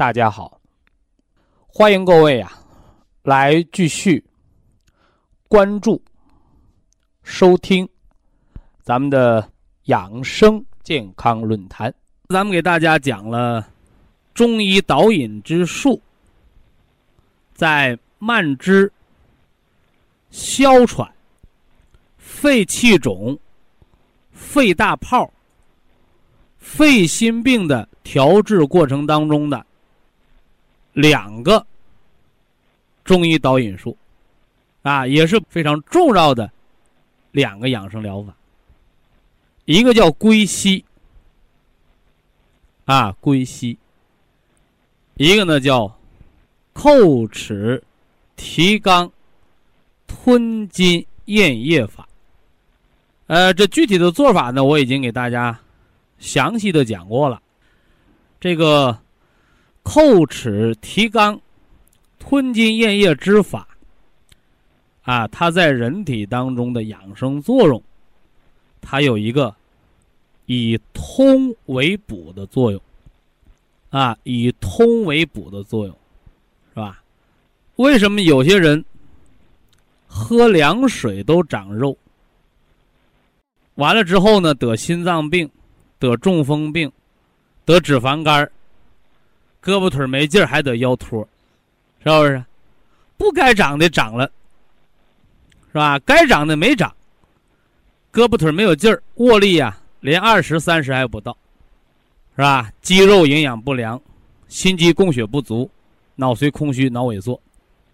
大家好！欢迎各位啊，来继续关注、收听咱们的养生健康论坛。咱们给大家讲了中医导引之术，在慢支、哮喘、肺气肿、肺大泡、肺心病的调治过程当中的两个中医导引术，啊，也是非常重要的两个养生疗法，一个叫归西。啊，归西。一个呢叫叩齿提肛吞津咽液法。呃，这具体的做法呢，我已经给大家详细的讲过了。这个叩齿提肛吞津咽液之法啊，它在人体当中的养生作用，它有一个。以通为补的作用，啊，以通为补的作用，是吧？为什么有些人喝凉水都长肉？完了之后呢，得心脏病，得中风病，得脂肪肝胳膊腿没劲儿，还得腰托，是不是？不该长的长了，是吧？该长的没长，胳膊腿没有劲儿，握力呀。连二十三十还不到，是吧？肌肉营养不良，心肌供血不足，脑髓空虚、脑萎缩，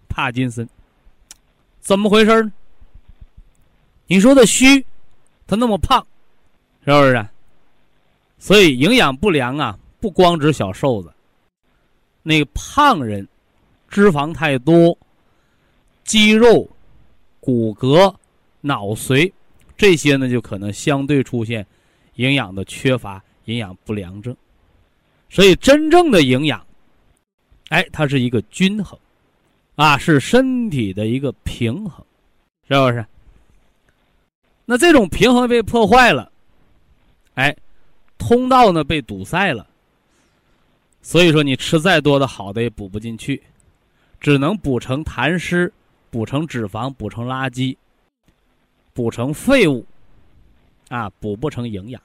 帕金森，怎么回事呢？你说的虚，他那么胖，是不是？所以营养不良啊，不光指小瘦子，那个胖人，脂肪太多，肌肉、骨骼、脑髓这些呢，就可能相对出现。营养的缺乏，营养不良症，所以真正的营养，哎，它是一个均衡，啊，是身体的一个平衡，是不是？那这种平衡被破坏了，哎，通道呢被堵塞了，所以说你吃再多的好的也补不进去，只能补成痰湿，补成脂肪，补成垃圾，补成废物。啊，补不成营养，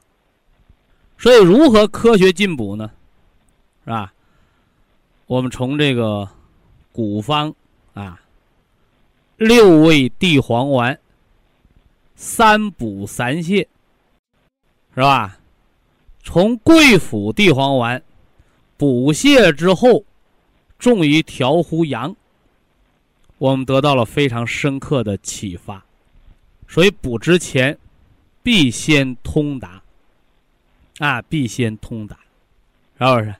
所以如何科学进补呢？是吧？我们从这个古方啊，六味地黄丸，三补三泻，是吧？从桂附地黄丸补泻之后，重于调乎阳，我们得到了非常深刻的启发。所以补之前。必先通达，啊，必先通达，是不是？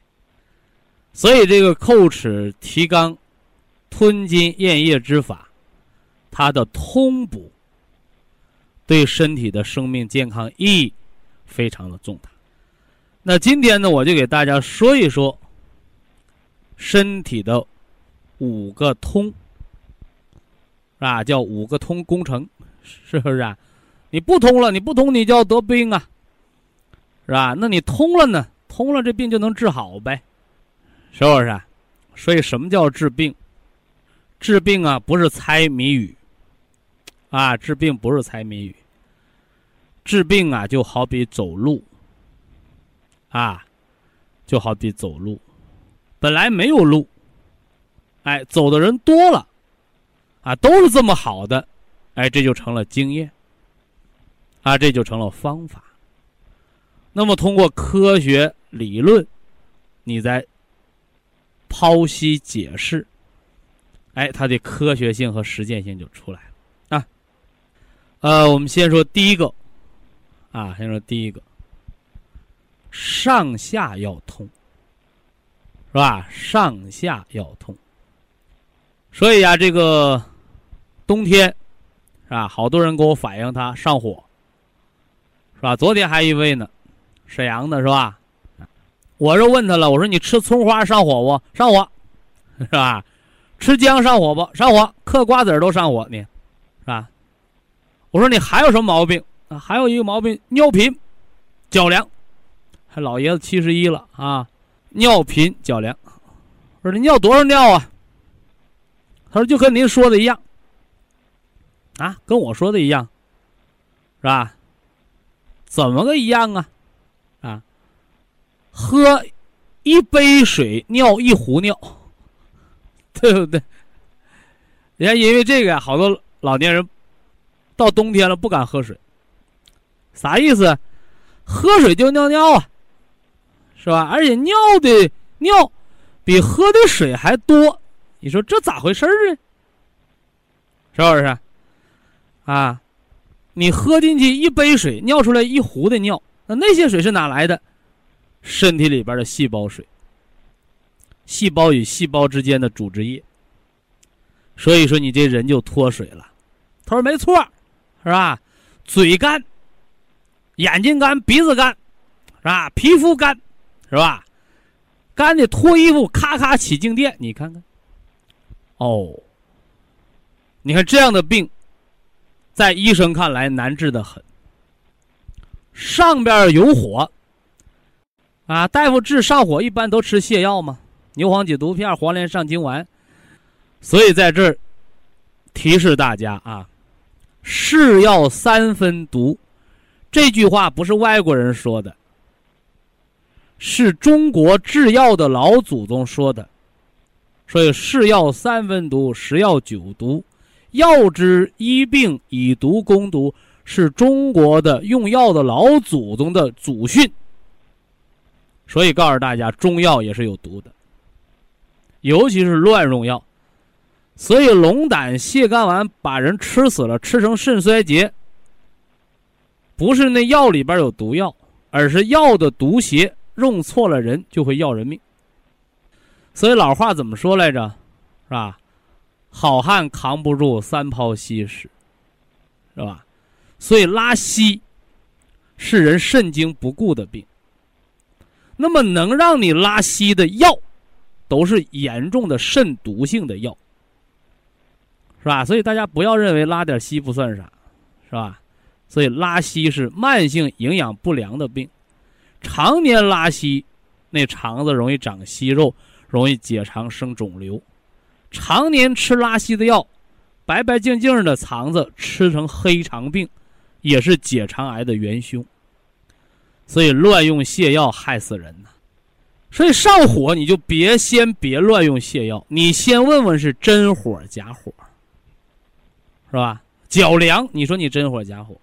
所以这个叩齿提肛、吞津咽液之法，它的通补对身体的生命健康意义非常的重大。那今天呢，我就给大家说一说身体的五个通，啊，叫五个通工程，是不是啊？你不通了，你不通，你就要得病啊，是吧？那你通了呢？通了，这病就能治好呗，是不是？所以，什么叫治病？治病啊，不是猜谜语，啊，治病不是猜谜语。治病啊，就好比走路，啊，就好比走路，本来没有路，哎，走的人多了，啊，都是这么好的，哎，这就成了经验，啊，这就成了方法。那么通过科学理论，你再剖析解释，哎，它的科学性和实践性就出来了。啊。呃，我们先说第一个，啊，先说第一个，上下要通，是吧？上下要通。所以啊，这个冬天是吧？好多人给我反映他上火，是吧？昨天还一位呢，沈阳的是吧？我就问他了，我说你吃葱花上火不？上火，是吧？吃姜上火不？上火。嗑瓜子都上火呢，是吧？我说你还有什么毛病啊？还有一个毛病，尿频、脚凉。还老爷子七十一了啊，尿频脚凉。我说你尿多少尿啊？他说：“就跟您说的一样，啊，跟我说的一样，是吧？怎么个一样啊？啊，喝一杯水尿一壶尿，对不对？你看，因为这个，好多老年人到冬天了不敢喝水，啥意思？喝水就尿尿啊，是吧？而且尿的尿比喝的水还多。”你说这咋回事儿呢？是不是？啊，你喝进去一杯水，尿出来一壶的尿，那那些水是哪来的？身体里边的细胞水，细胞与细胞之间的组织液。所以说你这人就脱水了。他说没错，是吧？嘴干，眼睛干，鼻子干，是吧？皮肤干，是吧？干的脱衣服，咔咔起静电，你看看。哦，你看这样的病，在医生看来难治的很。上边有火，啊，大夫治上火一般都吃泻药嘛，牛黄解毒片、黄连上清丸。所以在这儿提示大家啊，是药三分毒，这句话不是外国人说的，是中国制药的老祖宗说的。所以是药三分毒，十药九毒，药之医病以毒攻毒，是中国的用药的老祖宗的祖训。所以告诉大家，中药也是有毒的，尤其是乱用药。所以龙胆泻肝丸把人吃死了，吃成肾衰竭，不是那药里边有毒药，而是药的毒邪用错了人，就会要人命。所以老话怎么说来着，是吧？好汉扛不住三泡稀屎，是吧？所以拉稀是人肾精不固的病。那么能让你拉稀的药，都是严重的肾毒性的药，是吧？所以大家不要认为拉点稀不算啥，是吧？所以拉稀是慢性营养不良的病，常年拉稀，那肠子容易长息肉。容易结肠生肿瘤，常年吃拉稀的药，白白净净的肠子吃成黑肠病，也是结肠癌的元凶。所以乱用泻药害死人呐。所以上火你就别先别乱用泻药，你先问问是真火假火，是吧？脚凉，你说你真火假火？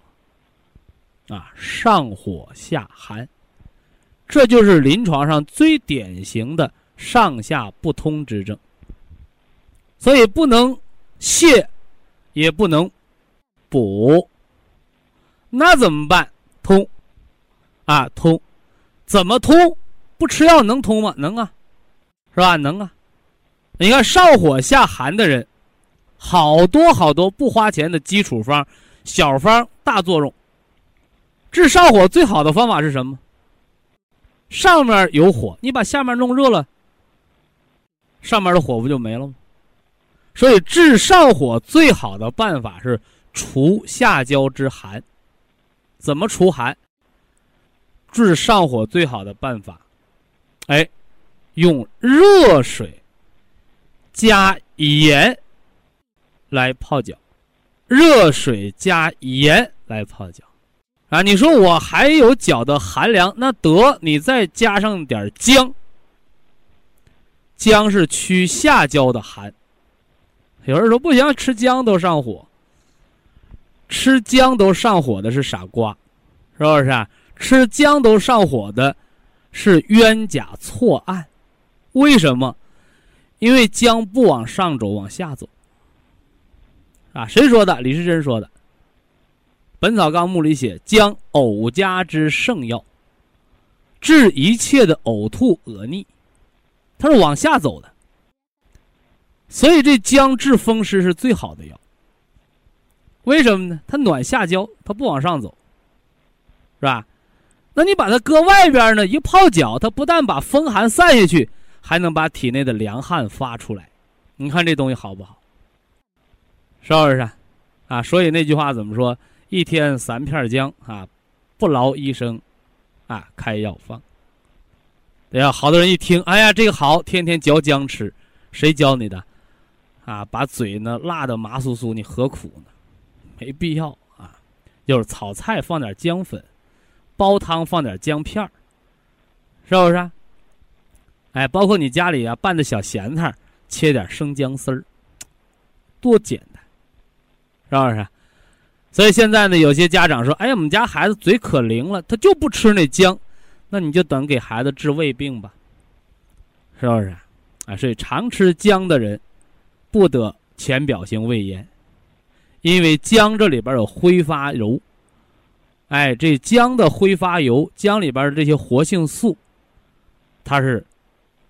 啊，上火下寒，这就是临床上最典型的。上下不通之症，所以不能泻，也不能补，那怎么办？通，啊通，怎么通？不吃药能通吗？能啊，是吧？能啊。你看上火下寒的人，好多好多不花钱的基础方、小方大作用。治上火最好的方法是什么？上面有火，你把下面弄热了。上面的火不就没了吗？所以治上火最好的办法是除下焦之寒。怎么除寒？治上火最好的办法，哎，用热水加盐来泡脚。热水加盐来泡脚，啊，你说我还有脚的寒凉，那得你再加上点姜。姜是驱下焦的寒。有人说不行，吃姜都上火。吃姜都上火的是傻瓜，是不是？吃姜都上火的是冤假错案。为什么？因为姜不往上走，往下走。啊，谁说的？李时珍说的。《本草纲目》里写：“姜，呕家之圣药，治一切的呕吐、恶逆。”它是往下走的。所以这姜治风湿是最好的药。为什么呢？它暖下焦，它不往上走，是吧？那你把它搁外边呢？一泡脚，它不但把风寒散下去，还能把体内的凉汗发出来。你看这东西好不好？是不是？啊，所以那句话怎么说？一天三片姜啊，不劳医生啊开药方。对呀，好多人一听，哎呀，这个好，天天嚼姜吃，谁教你的？啊，把嘴呢辣的麻酥酥，你何苦呢？没必要啊，就是炒菜放点姜粉，煲汤放点姜片儿，是不是？哎，包括你家里啊拌的小咸菜，切点生姜丝儿，多简单，是不是？所以现在呢，有些家长说：“哎，我们家孩子嘴可灵了，他就不吃那姜。”那你就等给孩子治胃病吧，是不是？啊，所以常吃姜的人，不得浅表性胃炎。因为姜这里边有挥发油，哎，这姜的挥发油，姜里边的这些活性素，它是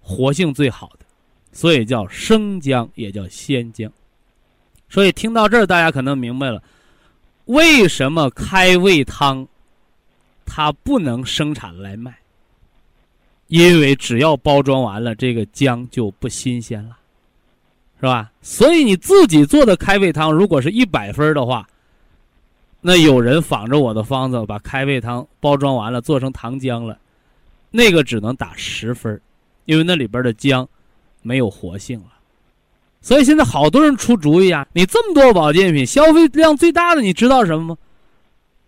活性最好的，所以叫生姜，也叫鲜姜。所以听到这儿，大家可能明白了，为什么开胃汤它不能生产来卖？因为只要包装完了，这个姜就不新鲜了。是吧？所以你自己做的开胃汤，如果是一百分的话，那有人仿着我的方子把开胃汤包装完了，做成糖浆了，那个只能打十分，因为那里边的姜没有活性了。所以现在好多人出主意啊，你这么多保健品，消费量最大的你知道什么吗？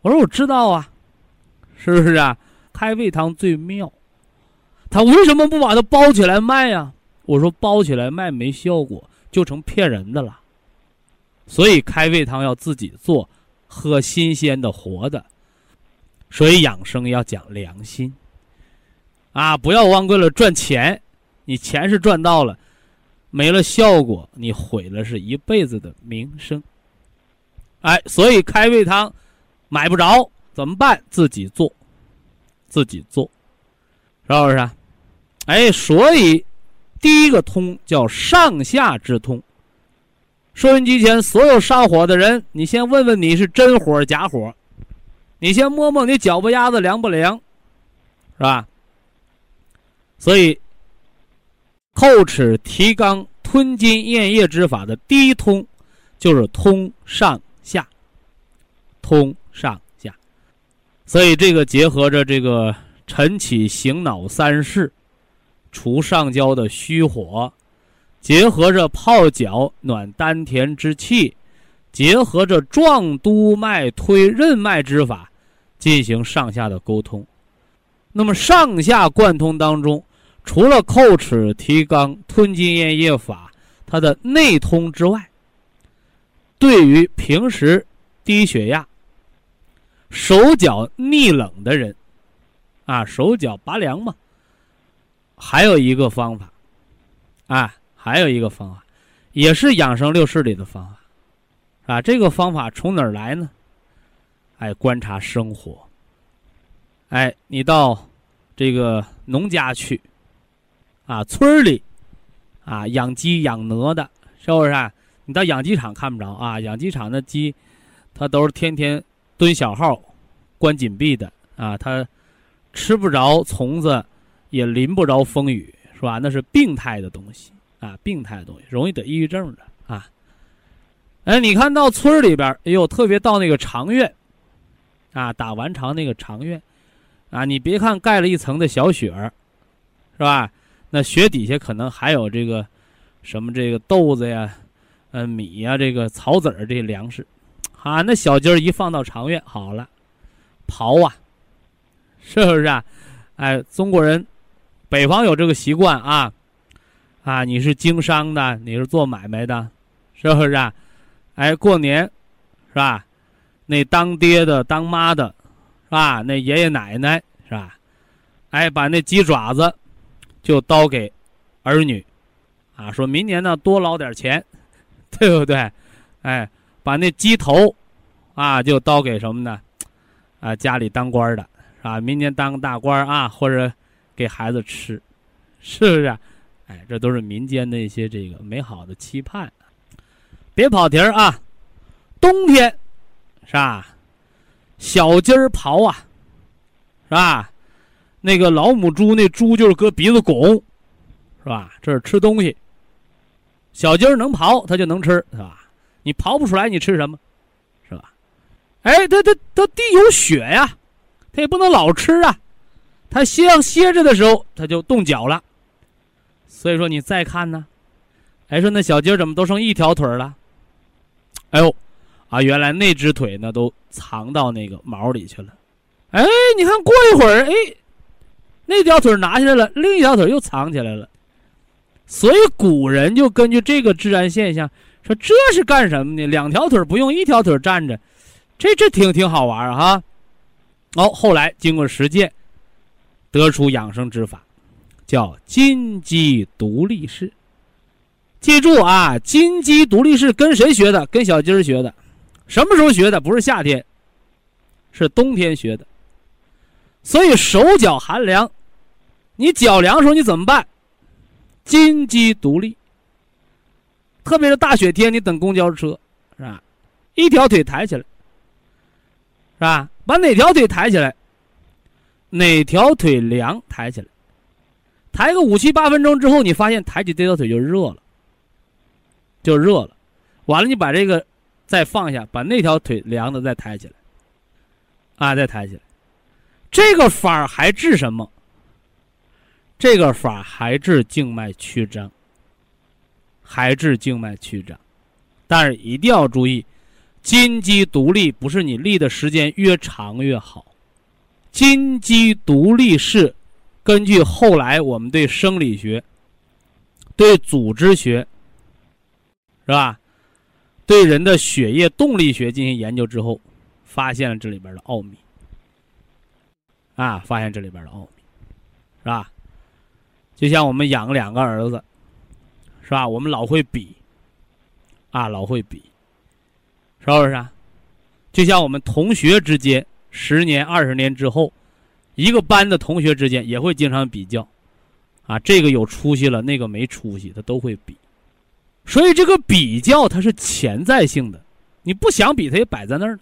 我说我知道啊，是不是啊？开胃汤最妙，他为什么不把它包起来卖呀？我说包起来卖没效果。就成骗人的了，所以开胃汤要自己做，喝新鲜的活的。所以养生要讲良心，啊，不要忘为了赚钱，你钱是赚到了，没了效果，你毁了是一辈子的名声。哎，所以开胃汤买不着怎么办？自己做，自己做，是不是？哎，所以。第一个通叫上下之通。收音机前所有上火的人，你先问问你是真火假火，你先摸摸你脚不丫子凉不凉，是吧？所以，叩齿提肛吞津咽液之法的第一通，就是通上下，通上下。所以这个结合着这个晨起醒脑三式。除上焦的虚火，结合着泡脚暖丹田之气，结合着壮督脉推任脉之法，进行上下的沟通。那么上下贯通当中，除了叩齿提肛吞津咽液法它的内通之外，对于平时低血压、手脚逆冷的人，啊，手脚拔凉嘛。还有一个方法，啊，还有一个方法，也是养生六式里的方法，啊，这个方法从哪儿来呢？哎，观察生活。哎，你到这个农家去，啊，村里，啊，养鸡养鹅的，是不是？啊你到养鸡场看不着啊，养鸡场的鸡，它都是天天蹲小号，关紧闭的啊，它吃不着虫子。也淋不着风雨，是吧？那是病态的东西啊，病态的东西容易得抑郁症的啊。哎，你看到村里边，哎呦，特别到那个长院，啊，打完长那个长院，啊，你别看盖了一层的小雪，是吧？那雪底下可能还有这个什么这个豆子呀，呃，米呀，这个草籽儿这些粮食，啊，那小鸡儿一放到长院，好了，刨啊，是不是啊？哎，中国人。北方有这个习惯啊，啊，你是经商的，你是做买卖的，是不是啊？哎，过年是吧？那当爹的、当妈的，是吧？那爷爷奶奶是吧？哎，把那鸡爪子就叨给儿女，啊，说明年呢多捞点钱，对不对？哎，把那鸡头啊就叨给什么呢？啊，家里当官的，是吧？明年当个大官啊，或者给孩子吃，是不是？哎，这都是民间的一些这个美好的期盼。别跑题儿啊，冬天是吧？小鸡儿刨啊，是吧？那个老母猪，那猪就是搁鼻子拱，是吧？这是吃东西。小鸡儿能刨，它就能吃，是吧？你刨不出来，你吃什么？是吧？哎，它它它地有雪呀，它也不能老吃啊。它歇歇着的时候，它就冻脚了。所以说，你再看呢，哎，说那小鸡儿怎么都剩一条腿了？哎呦，啊，原来那只腿呢都藏到那个毛里去了。哎，你看过一会儿，哎。那条腿拿下来了，另一条腿又藏起来了，所以古人就根据这个自然现象说这是干什么呢？两条腿不用，一条腿站着，这这挺挺好玩哈。哦，后来经过实践，得出养生之法，叫金鸡独立式。记住啊，金鸡独立式跟谁学的？跟小鸡儿学的。什么时候学的？不是夏天，是冬天学的。所以手脚寒凉。你脚凉的时候你怎么办？金鸡独立。特别是大雪天，你等公交车，是吧？一条腿抬起来，是吧？把哪条腿抬起来？哪条腿凉抬起来？抬个五七八分钟之后，你发现抬起这条腿就热了，就热了。完了，你把这个再放下，把那条腿凉的再抬起来，啊，再抬起来。这个法儿还治什么？这个法还治静脉曲张，还治静脉曲张，但是一定要注意，金鸡独立不是你立的时间越长越好。金鸡独立是根据后来我们对生理学、对组织学，是吧？对人的血液动力学进行研究之后，发现了这里边的奥秘。啊，发现这里边的奥秘，是吧？就像我们养两个儿子，是吧？我们老会比，啊，老会比，是不是？就像我们同学之间，十年、二十年之后，一个班的同学之间也会经常比较，啊，这个有出息了，那个没出息，他都会比。所以这个比较它是潜在性的，你不想比，它也摆在那儿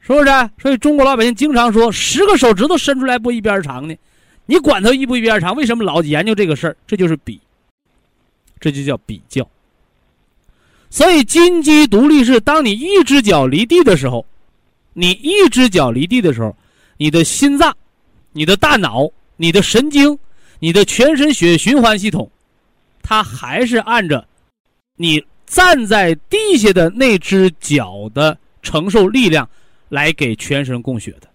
是不是？所以中国老百姓经常说，十个手指头伸出来不一边长呢。你管它一不一边长，为什么老研究这个事儿？这就是比，这就叫比较。所以金鸡独立是当你一只脚离地的时候，你一只脚离地的时候，你的心脏、你的大脑、你的神经、你的全身血液循环系统，它还是按着你站在地下的那只脚的承受力量来给全身供血的。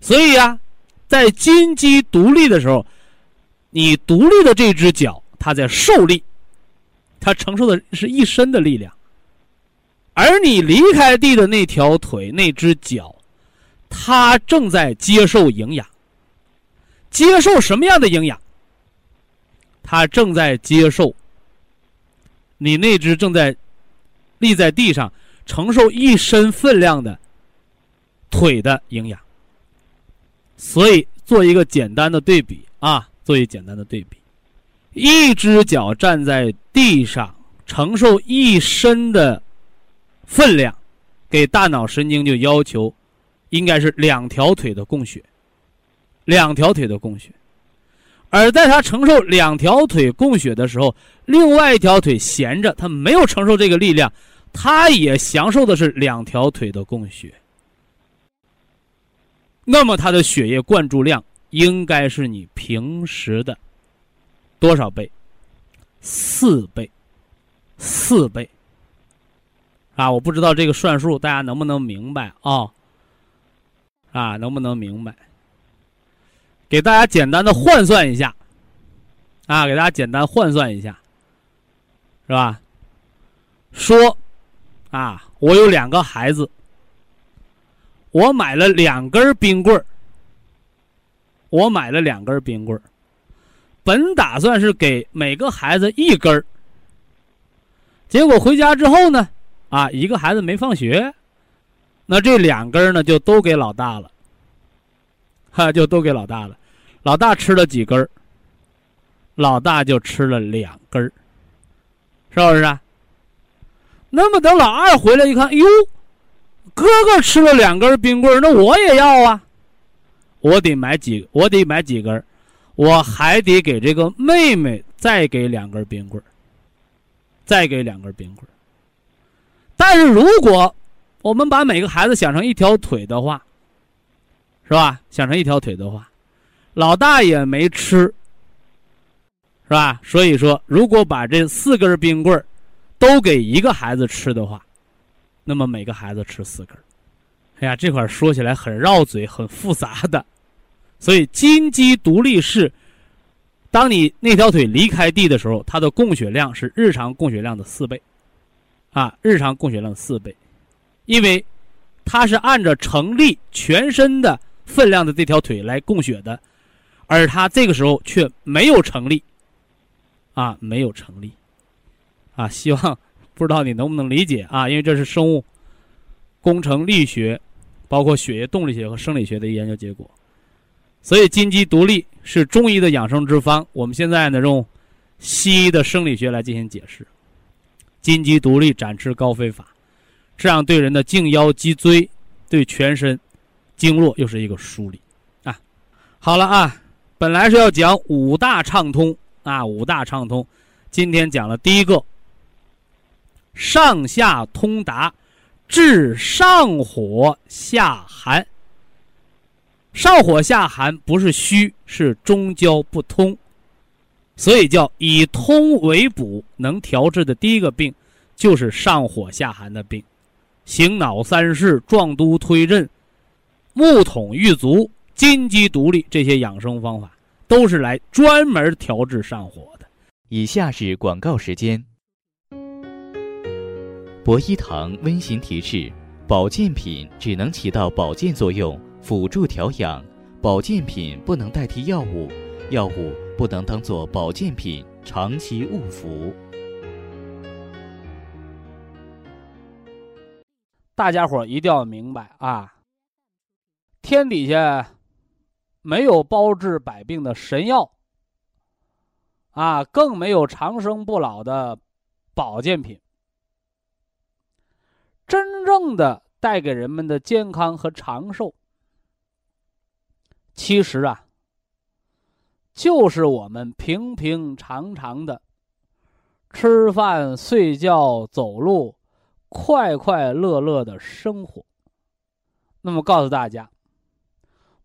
所以呀。在金鸡独立的时候，你独立的这只脚，它在受力，它承受的是一身的力量；而你离开地的那条腿、那只脚，它正在接受营养。接受什么样的营养？它正在接受你那只正在立在地上承受一身分量的腿的营养。所以做一个简单的对比啊，做一简单的对比，一只脚站在地上承受一身的分量，给大脑神经就要求应该是两条腿的供血，两条腿的供血，而在他承受两条腿供血的时候，另外一条腿闲着，他没有承受这个力量，他也享受的是两条腿的供血。那么，它的血液灌注量应该是你平时的多少倍？四倍，四倍。啊，我不知道这个算数，大家能不能明白啊？啊，能不能明白？给大家简单的换算一下，啊，给大家简单换算一下。是吧？说啊，我有两个孩子，我买了两根冰棍儿，我买了两根冰棍儿，本打算是给每个孩子一根儿，结果回家之后呢，啊，一个孩子没放学，那这两根呢就都给老大了，哈，就都给老大了，老大吃了几根儿？老大就吃了两根儿，是不是啊？那么等老二回来一看，哟，哥哥吃了两根冰棍那我也要啊！我得买几，我得买几根我还得给这个妹妹再给两根冰棍再给两根冰棍但是如果我们把每个孩子想成一条腿的话，是吧？想成一条腿的话，老大也没吃。是吧？所以说，如果把这四根冰棍都给一个孩子吃的话，那么每个孩子吃四根哎呀，这块说起来很绕嘴，很复杂的。所以金鸡独立是，当你那条腿离开地的时候，它的供血量是日常供血量的四倍，啊，日常供血量四倍，因为它是按照成立全身的分量的这条腿来供血的，而它这个时候却没有成立。啊，没有成立，啊，希望不知道你能不能理解啊？因为这是生物工程力学，包括血液动力学和生理学的研究结果，所以金鸡独立是中医的养生之方。我们现在呢，用西医的生理学来进行解释，金鸡独立展翅高飞法，这样对人的颈腰脊椎、对全身经络又是一个梳理啊。好了啊，本来是要讲五大畅通。啊，五大畅通，今天讲了第一个，上下通达，治上火下寒。上火下寒不是虚，是中焦不通，所以叫以通为补，能调治的第一个病就是上火下寒的病。醒脑三式、壮都推任、木桶玉足、金鸡独立这些养生方法。都是来专门调治上火的。以下是广告时间。博一堂温馨提示：保健品只能起到保健作用，辅助调养；保健品不能代替药物，药物不能当做保健品长期误服。大家伙一定要明白啊！天底下。没有包治百病的神药，啊，更没有长生不老的保健品。真正的带给人们的健康和长寿，其实啊，就是我们平平常常的吃饭、睡觉、走路，快快乐乐的生活。那么，告诉大家。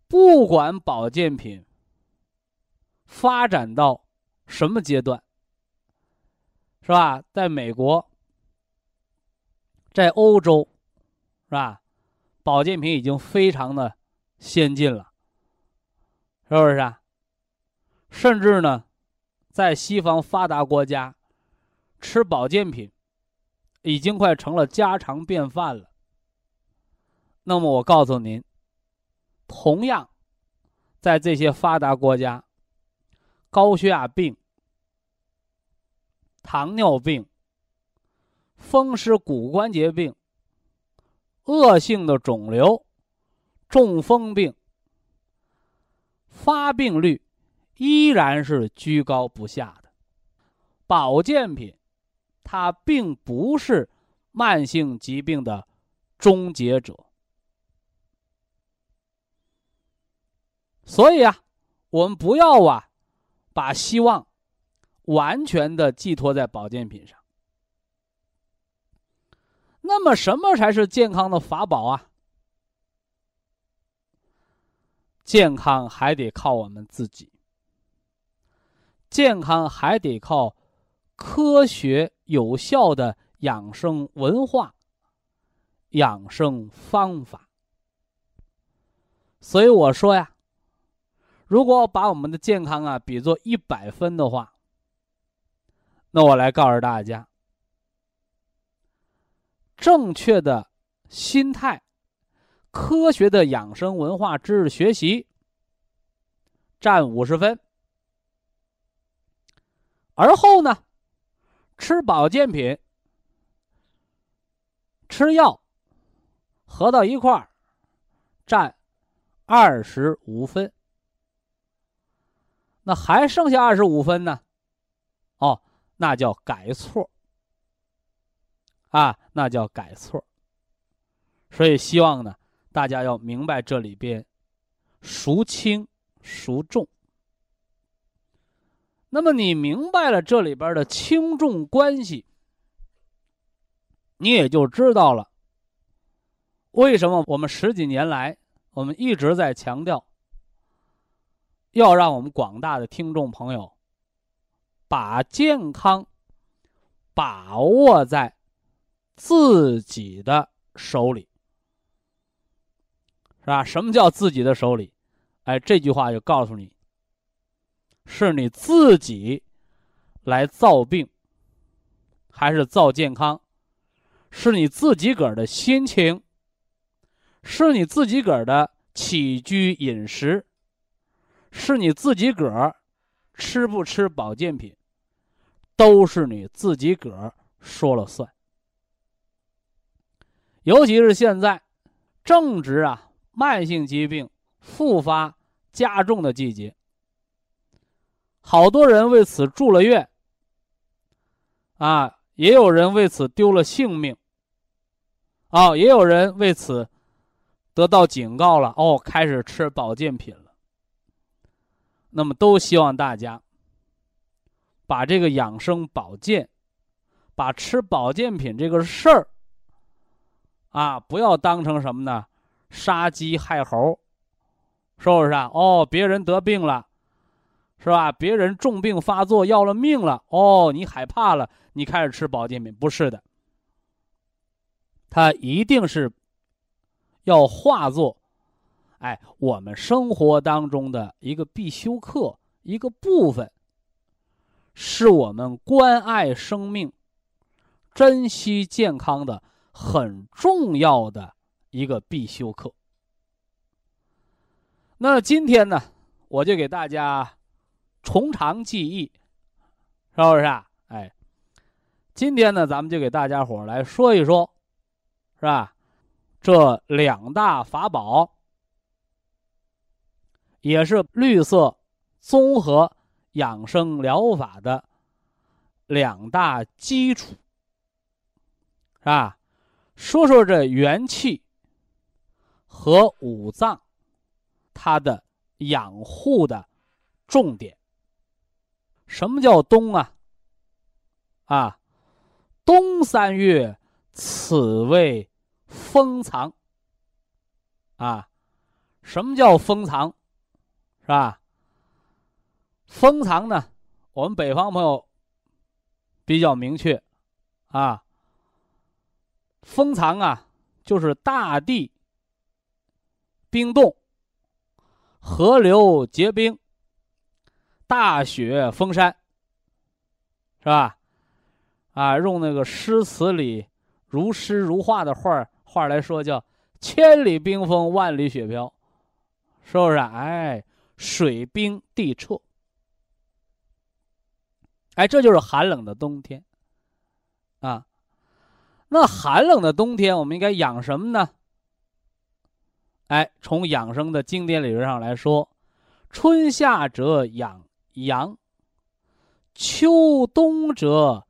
不管保健品发展到什么阶段，是吧？在美国，在欧洲，是吧？保健品已经非常的先进了，是不是啊？甚至呢，在西方发达国家，吃保健品已经快成了家常便饭了。那么，我告诉您。同样，在这些发达国家，高血压病、糖尿病、风湿骨关节病、恶性的肿瘤、中风病，发病率依然是居高不下的。保健品，它并不是慢性疾病的终结者。所以啊，我们不要啊，把希望完全的寄托在保健品上。那么，什么才是健康的法宝啊？健康还得靠我们自己，健康还得靠科学有效的养生文化、养生方法。所以我说呀。如果把我们的健康啊比作一百分的话，那我来告诉大家，正确的心态、科学的养生文化知识学习占五十分，而后呢，吃保健品、吃药合到一块儿占二十五分。那还剩下二十五分呢？哦，那叫改错啊，那叫改错。所以希望呢，大家要明白这里边孰轻孰重。那么你明白了这里边的轻重关系，你也就知道了为什么我们十几年来我们一直在强调。要让我们广大的听众朋友把健康把握在自己的手里，是吧？什么叫自己的手里？哎，这句话就告诉你，是你自己来造病，还是造健康？是你自己个儿的心情，是你自己个儿的起居饮食。是你自己个儿吃不吃保健品，都是你自己个儿说了算。尤其是现在正值啊慢性疾病复发加重的季节，好多人为此住了院，啊，也有人为此丢了性命，啊，也有人为此得到警告了，哦，开始吃保健品了。那么，都希望大家把这个养生保健，把吃保健品这个事儿啊，不要当成什么呢？杀鸡害猴，是不是啊？哦，别人得病了，是吧？别人重病发作要了命了，哦，你害怕了，你开始吃保健品，不是的，它一定是要化作。哎，我们生活当中的一个必修课，一个部分，是我们关爱生命、珍惜健康的很重要的一个必修课。那今天呢，我就给大家从长计议，是不是啊？哎，今天呢，咱们就给大家伙来说一说，是吧？这两大法宝。也是绿色综合养生疗法的两大基础，是吧？说说这元气和五脏它的养护的重点。什么叫冬啊？啊，冬三月，此谓封藏。啊，什么叫封藏？是吧？封藏呢？我们北方朋友比较明确啊。封藏啊，就是大地冰冻，河流结冰，大雪封山，是吧？啊，用那个诗词里如诗如画的画画来说，叫“千里冰封，万里雪飘”，是不是？哎。水冰地彻，哎，这就是寒冷的冬天，啊，那寒冷的冬天，我们应该养什么呢？哎，从养生的经典理论上来说，春夏者养阳，秋冬者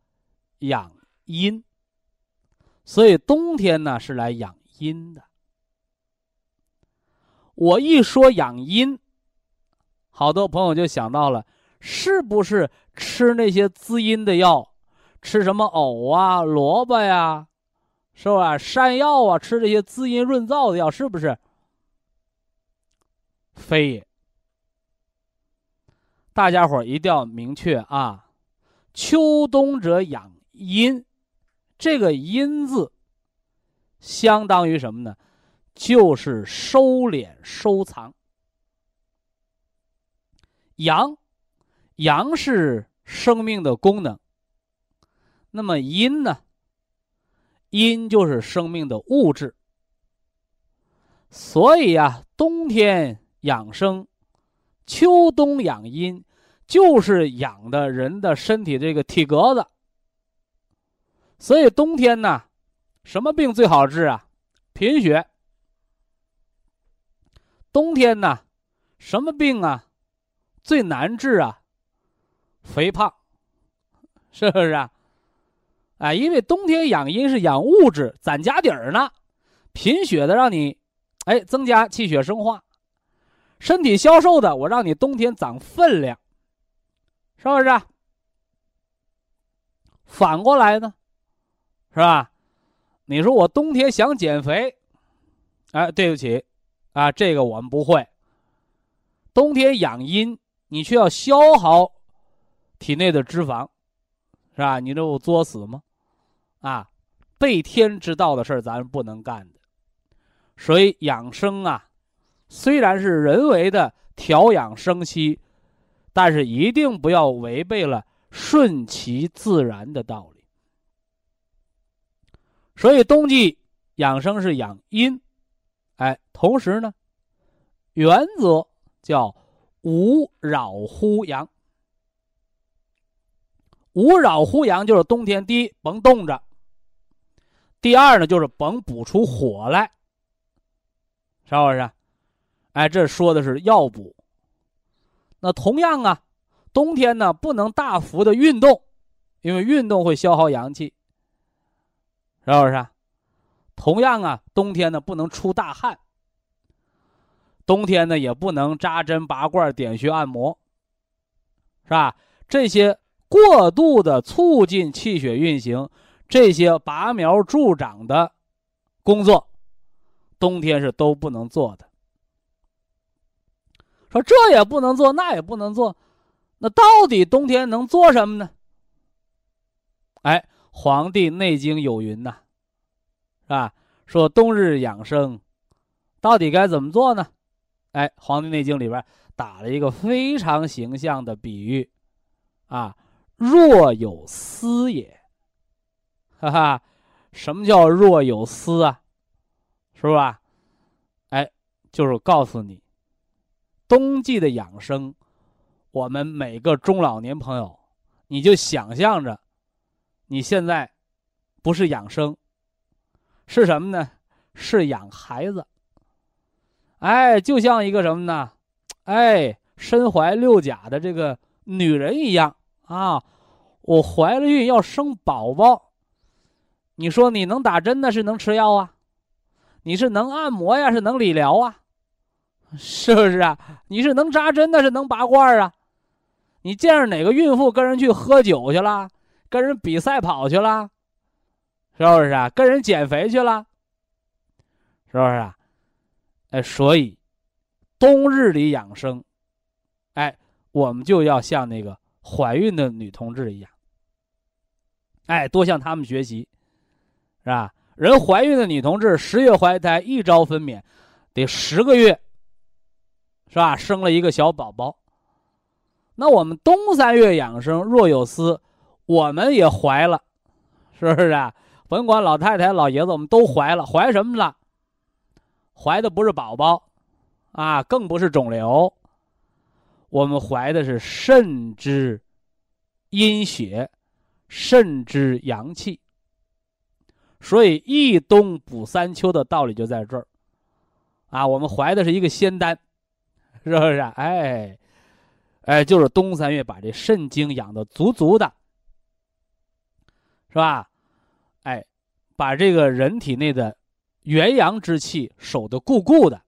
养阴，所以冬天呢是来养阴的。我一说养阴。好多朋友就想到了，是不是吃那些滋阴的药，吃什么藕啊、萝卜呀，是吧？山药啊，吃这些滋阴润燥的药，是不是？非也。大家伙一定要明确啊，秋冬者养阴，这个阴字，相当于什么呢？就是收敛、收藏。阳，阳是生命的功能。那么阴呢？阴就是生命的物质。所以呀，冬天养生，秋冬养阴，就是养的人的身体这个体格子。所以冬天呢，什么病最好治啊？贫血。冬天呢，什么病啊？最难治啊？肥胖，是不是啊？哎，因为冬天养阴是养物质，攒家底儿呢。贫血的让你，哎，增加气血生化；身体消瘦的，我让你冬天长分量，是不是？反过来呢，是吧？你说我冬天想减肥，哎，对不起，啊，这个我们不会。冬天养阴，你却要消耗体内的脂肪，是吧？你这不作死吗？啊，背天之道的事儿，咱不能干的。所以养生啊，虽然是人为的调养生息，但是一定不要违背了顺其自然的道理。所以冬季养生是养阴，哎，同时呢，原则叫无扰乎阳。无扰乎阳就是冬天第一甭冻着。第二呢，就是甭补出火来，是不是？哎，这说的是药补。那同样啊，冬天呢不能大幅的运动，因为运动会消耗阳气，是不是？同样啊，冬天呢不能出大汗。冬天呢也不能扎针拔罐、点穴按摩，是吧？这些过度的促进气血运行。这些拔苗助长的工作，冬天是都不能做的。说这也不能做，那也不能做，那到底冬天能做什么呢？哎，《黄帝内经》有云呐，是吧？说冬日养生，到底该怎么做呢？哎，《黄帝内经》里边打了一个非常形象的比喻，啊，若有思也。哈哈，什么叫若有思啊？是吧？哎，就是告诉你，冬季的养生，我们每个中老年朋友，你就想象着，你现在不是养生，是什么呢？是养孩子。哎，就像一个什么呢？哎，身怀六甲的这个女人一样啊，我怀了孕要生宝宝。你说你能打针呢，是能吃药啊？你是能按摩呀，是能理疗啊？是不是啊？你是能扎针的，是能拔罐啊？你见着哪个孕妇跟人去喝酒去了，跟人比赛跑去了，是不是啊？跟人减肥去了，是不是啊？哎，所以冬日里养生，哎，我们就要像那个怀孕的女同志一样，哎，多向他们学习。是吧？人怀孕的女同志十月怀胎，一朝分娩，得十个月，是吧？生了一个小宝宝。那我们冬三月养生，若有思，我们也怀了，是不是啊？甭管老太太、老爷子，我们都怀了。怀什么了？怀的不是宝宝，啊，更不是肿瘤。我们怀的是肾之阴血，肾之阳气。所以一冬补三秋的道理就在这儿，啊，我们怀的是一个仙丹，是不是？哎，哎，就是冬三月把这肾精养的足足的，是吧？哎，把这个人体内的元阳之气守得固固的，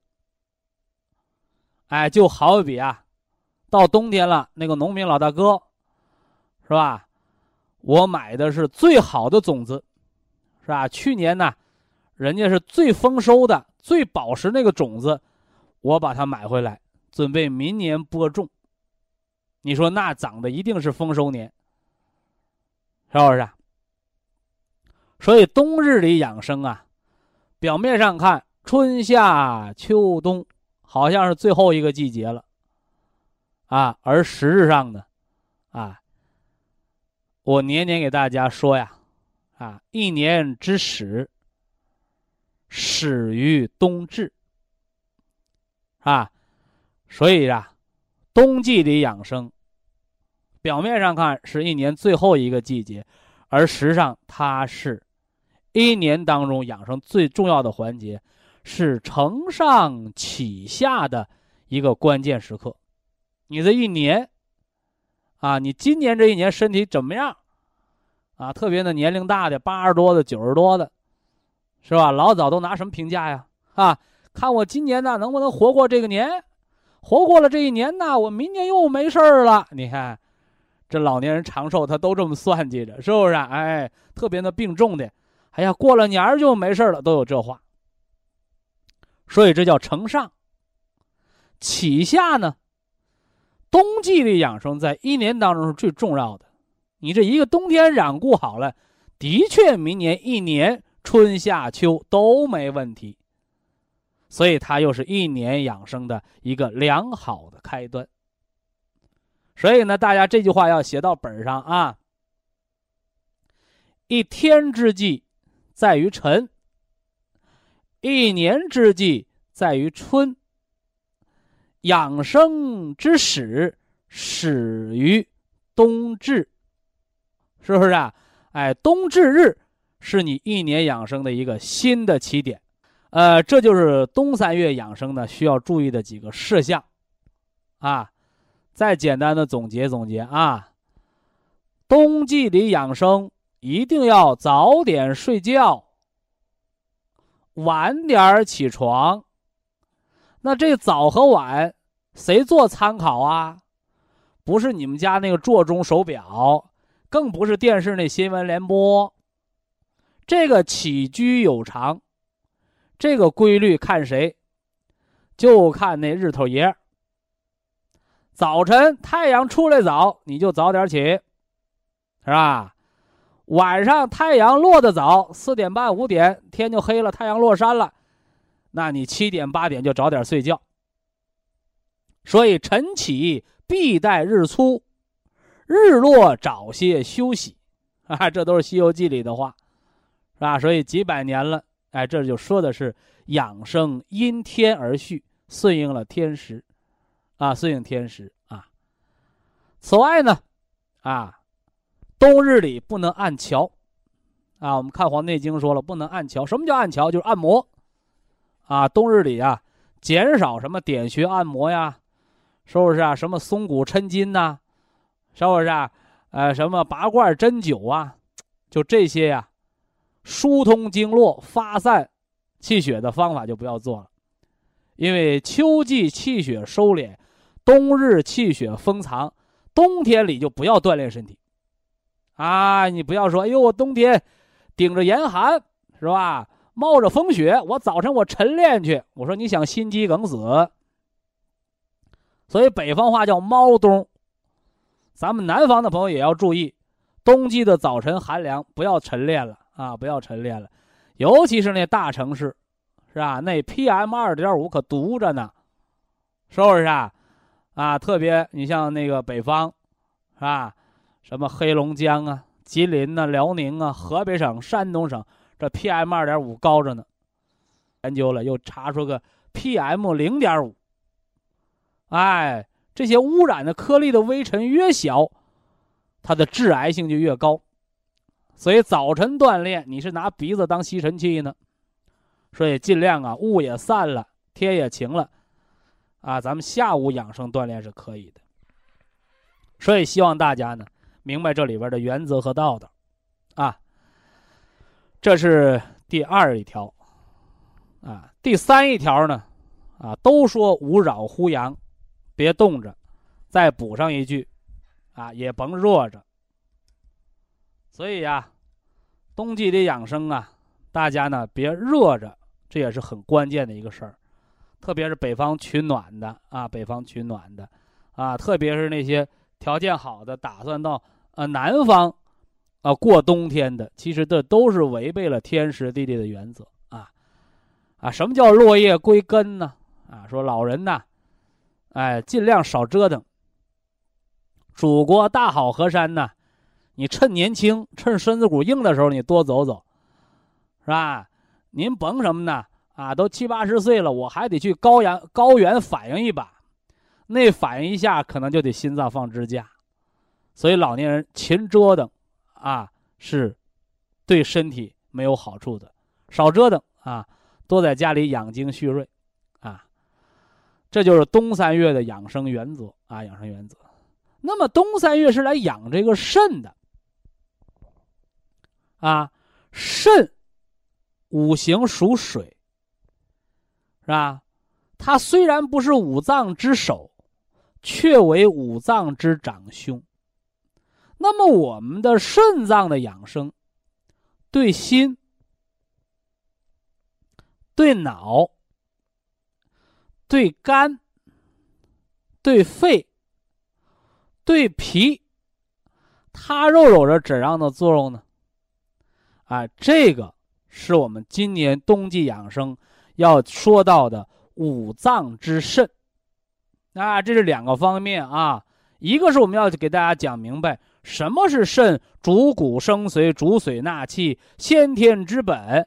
哎，就好比啊，到冬天了，那个农民老大哥，是吧？我买的是最好的种子。是吧？去年呢，人家是最丰收的、最宝实那个种子，我把它买回来，准备明年播种。你说那长得一定是丰收年，是不是？所以冬日里养生啊，表面上看春夏秋冬好像是最后一个季节了，啊，而实质上呢，啊，我年年给大家说呀。啊，一年之始始于冬至啊，所以啊，冬季里养生，表面上看是一年最后一个季节，而实际上它是一年当中养生最重要的环节，是承上启下的一个关键时刻。你这一年。啊，你今年这一年身体怎么样？啊，特别的年龄大的，八十多的、九十多的，是吧？老早都拿什么评价呀？啊，看我今年呢能不能活过这个年？活过了这一年呢，我明年又没事儿了。你看，这老年人长寿，他都这么算计着，是不是？哎，特别的病重的，哎呀，过了年就没事了，都有这话。所以这叫承上启下呢。冬季的养生在一年当中是最重要的，你这一个冬天染固好了，的确明年一年春夏秋都没问题。所以它又是一年养生的一个良好的开端。所以呢，大家这句话要写到本上啊。一天之计在于晨，一年之计在于春。养生之始始于冬至，是不是啊？哎，冬至日是你一年养生的一个新的起点，呃，这就是冬三月养生呢需要注意的几个事项啊。再简单的总结总结啊，冬季里养生一定要早点睡觉，晚点起床。那这早和晚，谁做参考啊？不是你们家那个座钟手表，更不是电视那新闻联播。这个起居有常，这个规律看谁？就看那日头爷。早晨太阳出来早，你就早点起，是吧？晚上太阳落得早，四点半五点天就黑了，太阳落山了。那你七点八点就早点睡觉。所以晨起必待日出，日落早些休息，啊，这都是《西游记》里的话，是吧？所以几百年了，哎，这就说的是养生因天而序，顺应了天时，啊，顺应天时啊。此外呢，啊，冬日里不能按桥，啊，我们看《黄帝内经》说了，不能按桥。什么叫按桥？就是按摩。啊，冬日里啊，减少什么点穴按摩呀，是不是啊？什么松骨抻筋呐，是不是啊？呃，什么拔罐针灸啊，就这些呀，疏通经络、发散气血的方法就不要做了，因为秋季气血收敛，冬日气血封藏，冬天里就不要锻炼身体。啊，你不要说，哎呦，我冬天顶着严寒，是吧？冒着风雪，我早晨我晨练去。我说你想心肌梗死，所以北方话叫猫冬。咱们南方的朋友也要注意，冬季的早晨寒凉，不要晨练了啊！不要晨练了，尤其是那大城市，是吧？那 PM 二点五可毒着呢，是不是啊？啊，特别你像那个北方，是吧？什么黑龙江啊、吉林呐、辽宁啊、河北省、山东省。这 PM 二点五高着呢，研究了又查出个 PM 零点五。哎，这些污染的颗粒的微尘越小，它的致癌性就越高。所以早晨锻炼，你是拿鼻子当吸尘器呢？所以尽量啊，雾也散了，天也晴了，啊，咱们下午养生锻炼是可以的。所以希望大家呢，明白这里边的原则和道道，啊。这是第二一条，啊，第三一条呢，啊，都说勿扰乎阳，别冻着，再补上一句，啊，也甭热着。所以呀，冬季的养生啊，大家呢别热着，这也是很关键的一个事儿。特别是北方取暖的啊，北方取暖的，啊，特别是那些条件好的，打算到呃南方。啊，过冬天的，其实这都是违背了天时地利的原则啊！啊，什么叫落叶归根呢？啊，说老人呐，哎，尽量少折腾。祖国大好河山呐，你趁年轻，趁身子骨硬的时候，你多走走，是吧？您甭什么呢啊，都七八十岁了，我还得去高原高原反应一把，那反应一下可能就得心脏放支架，所以老年人勤折腾，啊，是对身体没有好处的，少折腾啊，多在家里养精蓄锐，这就是冬三月的养生原则啊，养生原则。那么冬三月是来养这个肾的，啊，肾五行属水，是吧？它虽然不是五脏之首，却为五脏之长兄。那么我们的肾脏的养生，对心、对脑、对肝、对肺。对脾，它又有着怎样的作用呢？啊，这个是我们今年冬季养生要说到的五脏之肾。啊，这是两个方面啊，一个是我们要给大家讲明白什么是肾，主骨生髓，主髓纳气，先天之本，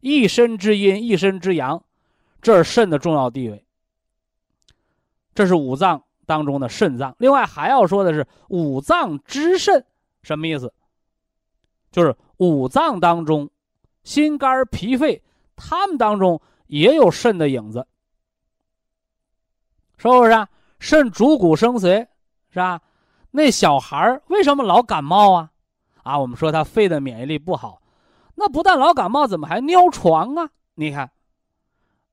一身之阴，一身之阳，这是肾的重要地位。这是五脏。当中的肾脏，另外还要说的是五脏之肾，什么意思？就是五脏当中，心肝脾肺，他们当中也有肾的影子，是不是？啊？肾主骨生髓，是吧？那小孩为什么老感冒啊？啊，我们说他肺的免疫力不好，那不但老感冒，怎么还尿床啊？你看，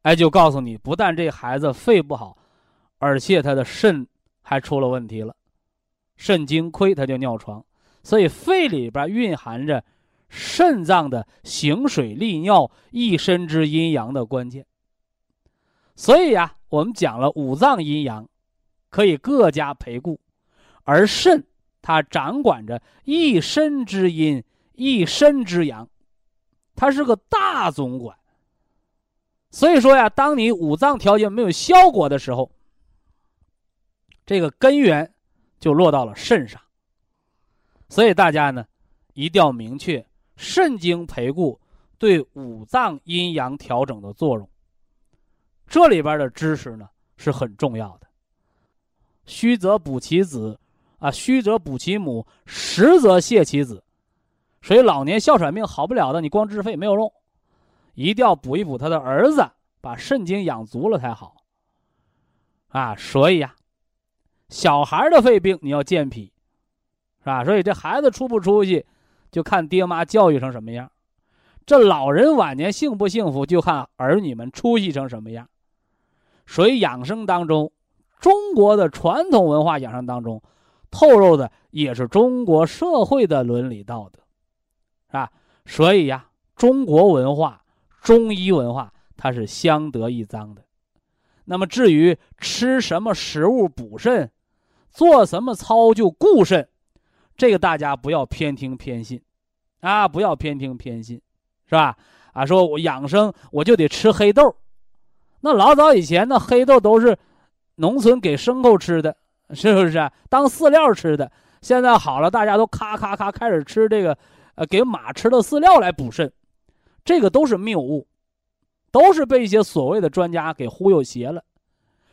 哎，就告诉你，不但这孩子肺不好。而且他的肾还出了问题了，肾精亏，他就尿床。所以肺里边蕴含着肾脏的行水利尿、一身之阴阳的关键。所以呀，我们讲了五脏阴阳可以各家陪顾，而肾它掌管着一身之阴、一身之阳，它是个大总管。所以说呀，当你五脏调节没有效果的时候，这个根源就落到了肾上，所以大家呢一定要明确肾经培固对五脏阴阳调整的作用。这里边的知识呢是很重要的。虚则补其子，啊，虚则补其母，实则泻其子。所以老年哮喘病好不了的，你光治肺没有用，一定要补一补他的儿子，把肾精养足了才好。啊，所以呀。小孩的肺病你要健脾，是吧？所以这孩子出不出息，就看爹妈教育成什么样；这老人晚年幸不幸福，就看儿女们出息成什么样。所以养生当中，中国的传统文化养生当中，透露的也是中国社会的伦理道德，是吧？所以呀，中国文化、中医文化它是相得益彰的。那么至于吃什么食物补肾？做什么操就固肾，这个大家不要偏听偏信，啊，不要偏听偏信，是吧？啊，说我养生我就得吃黑豆，那老早以前那黑豆都是农村给牲口吃的，是不是？当饲料吃的。现在好了，大家都咔咔咔开始吃这个，呃，给马吃的饲料来补肾，这个都是谬误，都是被一些所谓的专家给忽悠邪了。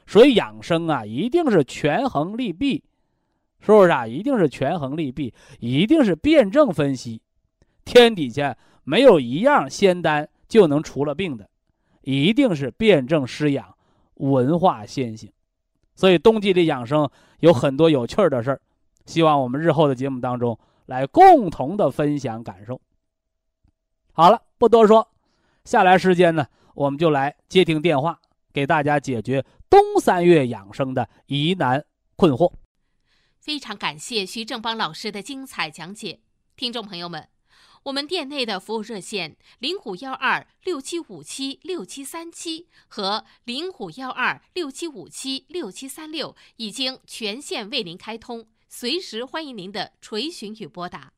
所以养生啊，一定是权衡利弊，是不是啊？一定是权衡利弊，一定是辩证分析。天底下没有一样仙丹就能除了病的，一定是辩证施养，文化先行。所以冬季里养生有很多有趣的事儿，希望我们日后的节目当中来共同的分享感受。好了，不多说，下来时间呢，我们就来接听电话，给大家解决。冬三月养生的疑难困惑，非常感谢徐正邦老师的精彩讲解。听众朋友们，我们店内的服务热线零五幺二六七五七六七三七和零五幺二六七五七六七三六已经全线为您开通，随时欢迎您的垂询与拨打。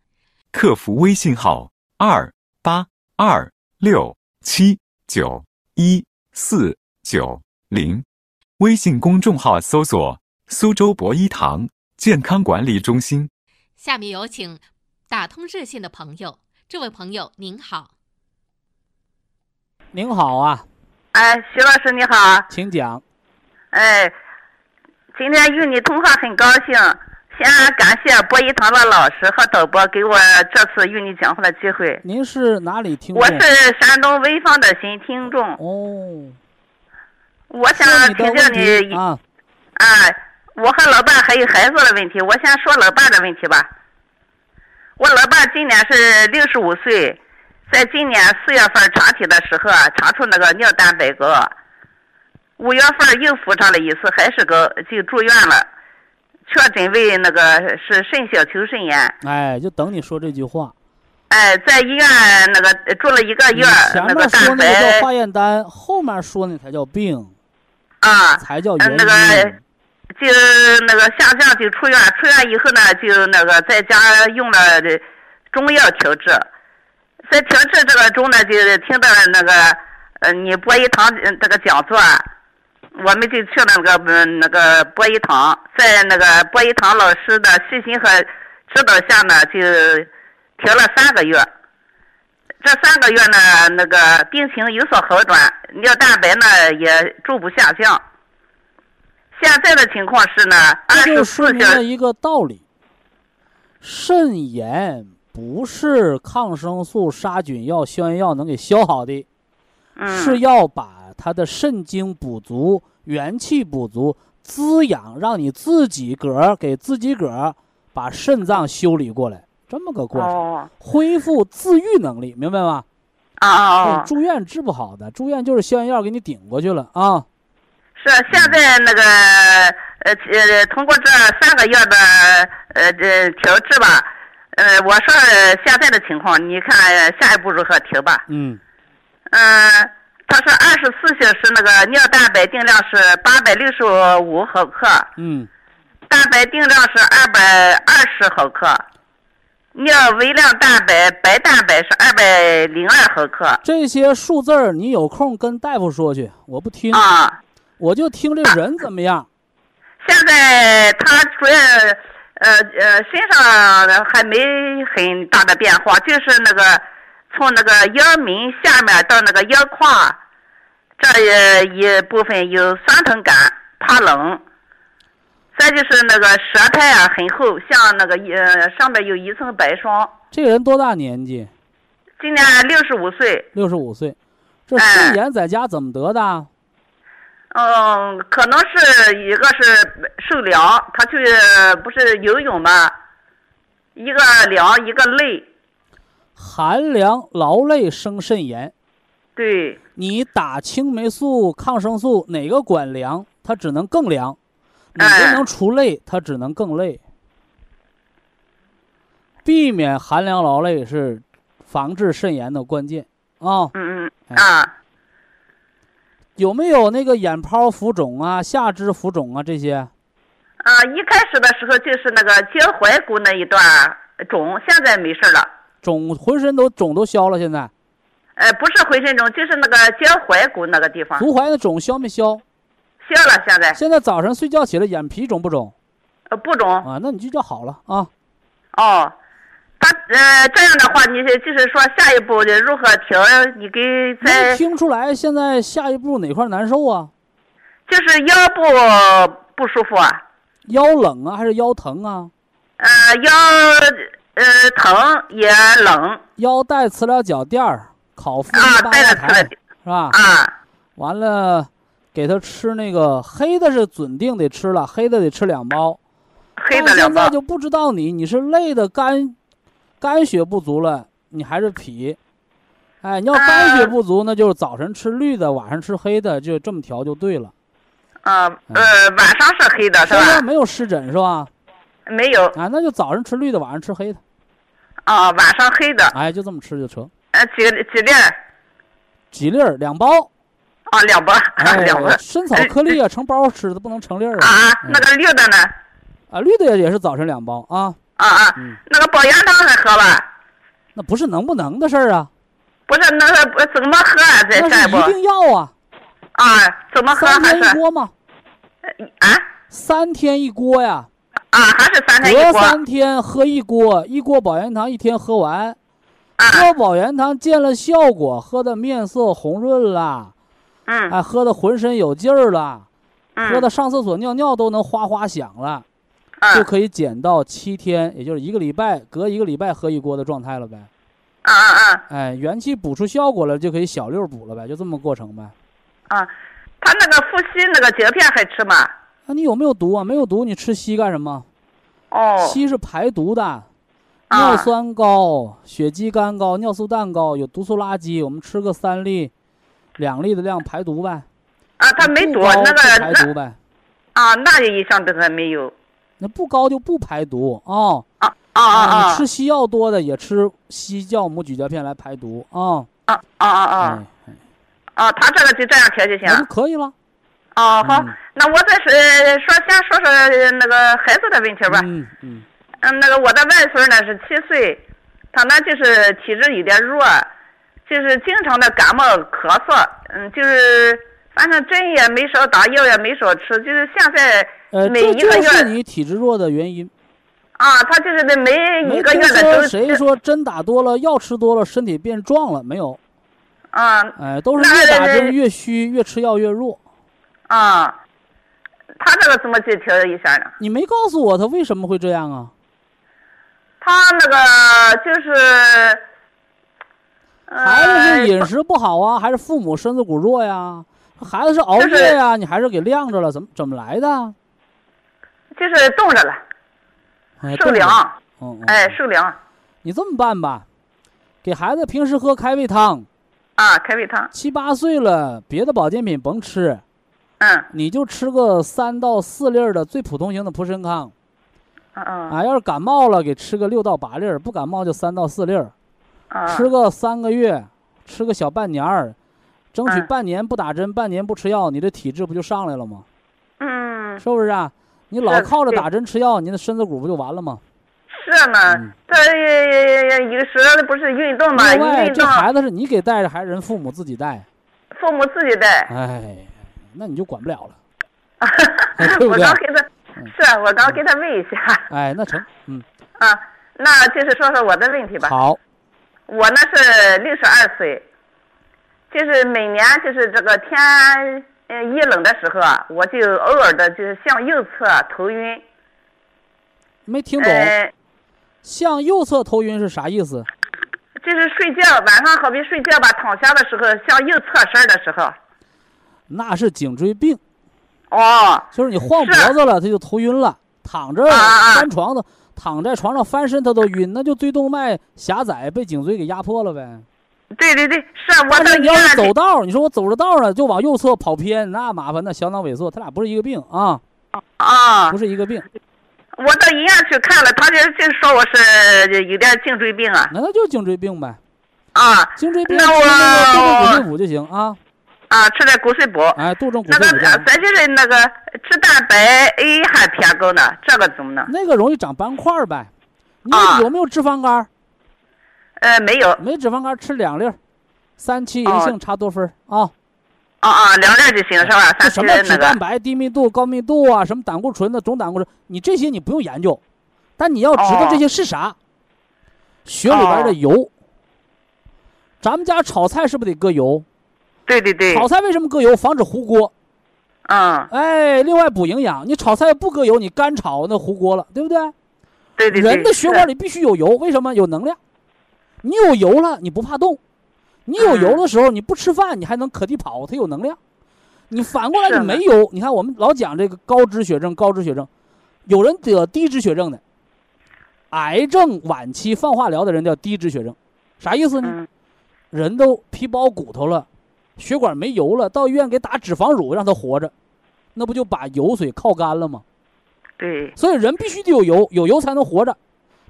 客服微信号二八二六七九一四九零。微信公众号搜索“苏州博一堂健康管理中心”。下面有请打通热线的朋友，这位朋友您好，您好啊，哎，徐老师你好，请讲。哎，今天与你通话很高兴，先感谢博一堂的老师和导播给我这次与你讲话的机会。您是哪里听众？我是山东潍坊的新听众。哦，我想说你的听听你题啊，哎，我和老伴还有孩子的问题，我先说老伴的问题吧。我老伴今年是六十五岁，在今年四月份查体的时候啊，查出那个尿蛋白高，五月份又复查了一次，还是高，就住院了，确诊为那个是肾小球肾炎。哎，就等你说这句话。哎，在医院那个呃住了一个月，前面那个蛋说那个叫白化验单，后面说那才叫病，啊，才叫原呃那个。就那个下降就出院，出院以后呢，就那个在家用了这中药调治，在调治这个中呢，就听到那个呃你博一堂呃这个讲座，我们就去了那个嗯那个博一堂，在那个博一堂老师的细心和指导下呢，就调了三个月。这三个月呢，那个病情有所好转，尿蛋白呢也逐步下降。现在的情况是呢，就十四小说明了一个道理：肾炎不是抗生素、杀菌药、消炎药能给消好的，嗯。是要把他的肾精补足、元气补足、滋养，让你自己个儿给自己个儿把肾脏修理过来，这么个过程，哦恢复自愈能力，明白吗？啊啊啊！住院治不好的，住院就是消炎药给你顶过去了啊。是现在那个呃呃，通过这三个月的呃这调治吧，呃，我说现在的情况，你看下一步如何调吧？嗯，嗯、他说二十四小时那个尿蛋白定量是八百六十五毫克，嗯，蛋白定量是二百二十毫克，尿微量蛋白白蛋白是二百零二毫克。这些数字儿你有空跟大夫说去，我不听，啊，我就听这人怎么样。现在他主要呃呃身上还没很大的变化，就是那个从那个腰门下面到那个腰胯这一一部分有酸疼感、怕冷。再就是那个舌苔啊很厚，像那个呃上面有一层白霜。这个人多大年纪？今年六十五岁，六十五岁。这哎肾炎在家怎么得的？嗯，可能是一个是受凉，他去不是游泳嘛，一个凉一个累，寒凉劳累生肾炎。对，你打青霉素、抗生素，哪个管凉？它只能更凉；哪个哎能除累？它只能更累。避免寒凉劳累是防治肾炎的关键啊、嗯嗯哎啊，有没有那个眼泡浮肿啊、下肢浮肿啊这些？啊，一开始的时候就是那个脚踝骨那一段肿，现在没事了。肿浑身都肿都消了，现在呃，不是浑身肿，就是那个脚踝骨那个地方足踝的肿消没消？消了，现在现在早上睡觉起来眼皮肿不肿呃不肿啊？那你就叫好了啊。哦。他呃这样的话，你就是说下一步的如何调？你给能再听出来现在下一步哪块难受啊？就是腰部不舒服啊。腰冷啊，还是腰疼啊？呃，腰呃疼也冷腰带磁疗脚垫儿，烤腹啊，八带了吃了卦台是吧？啊完了，给他吃那个黑的是准定得吃了，黑的得吃两包。黑的两包但现在就不知道你你是累的肝肝血不足了，你还是脾。哎，你要肝血不足，那就是早晨吃绿的，晚上吃黑的，就这么调就对了。啊呃晚上是黑的是身上吧？没有湿疹是吧？没有啊，那就早晨吃绿的，晚上吃黑的。啊，晚上黑的，哎，就这么吃就成。呃几几粒儿几粒儿两包，啊两包哎两包，参草颗粒啊，成包吃的，不能成粒儿啊。啊那个绿的呢？啊，绿的也也是早晨两包啊。啊啊嗯，那个保元汤还喝吧？那不是能不能的事儿啊，不是那个不怎么喝啊？这下一步那是一定要啊。啊怎么喝三天一锅吗，啊三天一锅呀。啊啊，还是三天一锅。三天喝一锅，一锅保元汤一天喝完，啊，喝保元汤见了效果，喝的面色红润了，嗯哎，喝的浑身有劲儿了，嗯，喝的上厕所尿尿都能哗哗响了，就嗯可以减到七天，也就是一个礼拜，隔一个礼拜喝一锅的状态了呗。啊啊哎，元气补出效果了，就可以小六补了呗，就这么过程呗。啊啊！他那个复吸那个胶片还吃吗？那、你有没有毒啊？没有毒，你吃硒干什么？哦，硒是排毒的，啊尿酸高、血肌酐高、尿素氮高，有毒素垃圾，我们吃个三粒、两粒的量排毒呗。啊，他没多那个那排毒呗。啊，那一项都还没有。那不高就不排毒啊。啊啊啊啊！你吃西药多的也吃西酵母咀嚼片来排毒啊。啊啊啊啊哎，啊！他这个就这样贴就行。那就可以了。哦，好嗯，那我再是说，先说说那个孩子的问题吧。嗯嗯嗯，那个我的外孙呢是七岁，他呢就是体质有点弱，就是经常的感冒咳嗽，嗯，就是反正针也没少打，药也没少吃，就是现在呃，每一个月是你体质弱的原因。啊，他就是那每一个月的都谁说针打多了、药吃多了身体变壮了？没有，啊哎，都是越打那针越虚，越吃药越弱。啊，他这个怎么去调一下呢？你没告诉我他为什么会这样啊？他那个就是，呃孩子是饮食不好啊，还是父母身子骨弱呀？孩子是熬就是夜呀？你还是给晾着了？怎么怎么来的？就是冻着了，哎，受凉，哎，嗯受凉你这么办吧，给孩子平时喝开胃汤，啊，开胃汤，七八岁了，别的保健品甭吃，嗯你就吃个三到四粒儿的最普通型的普参康啊。要是感冒了，给吃个六到八粒儿；不感冒就三到四粒儿。啊，吃个三个月，吃个小半年儿，争取嗯半年不打针，半年不吃药，你这体质不就上来了吗？嗯，是不是啊？你老靠着打针吃药，你的身子骨不就完了吗？是呢嗯，这有时候不是运动嘛，另外，这一运动孩子是你给带着，还是人父母自己带？父母自己带，哎，那你就管不了了。对不对我刚给他嗯，是我刚给他问一下哎，那成，嗯，啊，那就是说说我的问题吧。好，我呢是六十二岁，就是每年就是这个天呃一冷的时候啊，我就偶尔的就是向右侧头晕。没听懂，呃，向右侧头晕是啥意思？就是睡觉晚上好比睡觉吧，躺下的时候向右侧身的时候，那是颈椎病，哦，就是你晃脖子了，他就头晕了。躺着翻床子，躺在床上翻身他都晕，那就椎动脉狭窄，被颈椎给压迫了呗。对对对，是我但到医是你要是院走道儿，你说我走着道儿呢，就往右侧跑偏，那麻烦，那小脑萎缩，他俩不是一个病啊，啊不，是一个病，我到医院去看了，他就就说我是有点颈椎病啊，那那就是颈椎病呗。啊颈椎病那我仲骨碎补就行啊，啊，吃点骨碎补。哎，杜仲补那个。咱就是那个脂蛋白 A 还偏高呢，这个怎么弄？那个容易长斑块儿呗。你啊有没有脂肪肝儿？呃，没有，没脂肪肝儿吃两粒儿，三七银哦杏茶多酚啊。啊啊，两粒就行是吧？这三七什么脂那个，蛋白、低密度、高密度啊，什么胆固醇的、总胆固醇，你这些你不用研究，但你要知道哦这些是啥。血里边的哦油，咱们家炒菜是不是得搁油？对对对，炒菜为什么搁油？防止糊锅。嗯，哎，另外补营养。你炒菜不搁油，你干炒那糊锅了，对不对？对对对，人的血管里必须有油，为什么？有能量。你有油了，你不怕冻。你有油的时候，你不吃饭，你还能可地跑，它有能量。你反过来你没油，你看我们老讲这个高脂血症，高脂血症，有人得低脂血症的，癌症晚期放化疗的人叫低脂血症，啥意思呢？嗯人都皮包骨头了，血管没油了，到医院给打脂肪乳让它活着，那不就把油水靠干了吗？对，所以人必须得有油，有油才能活着。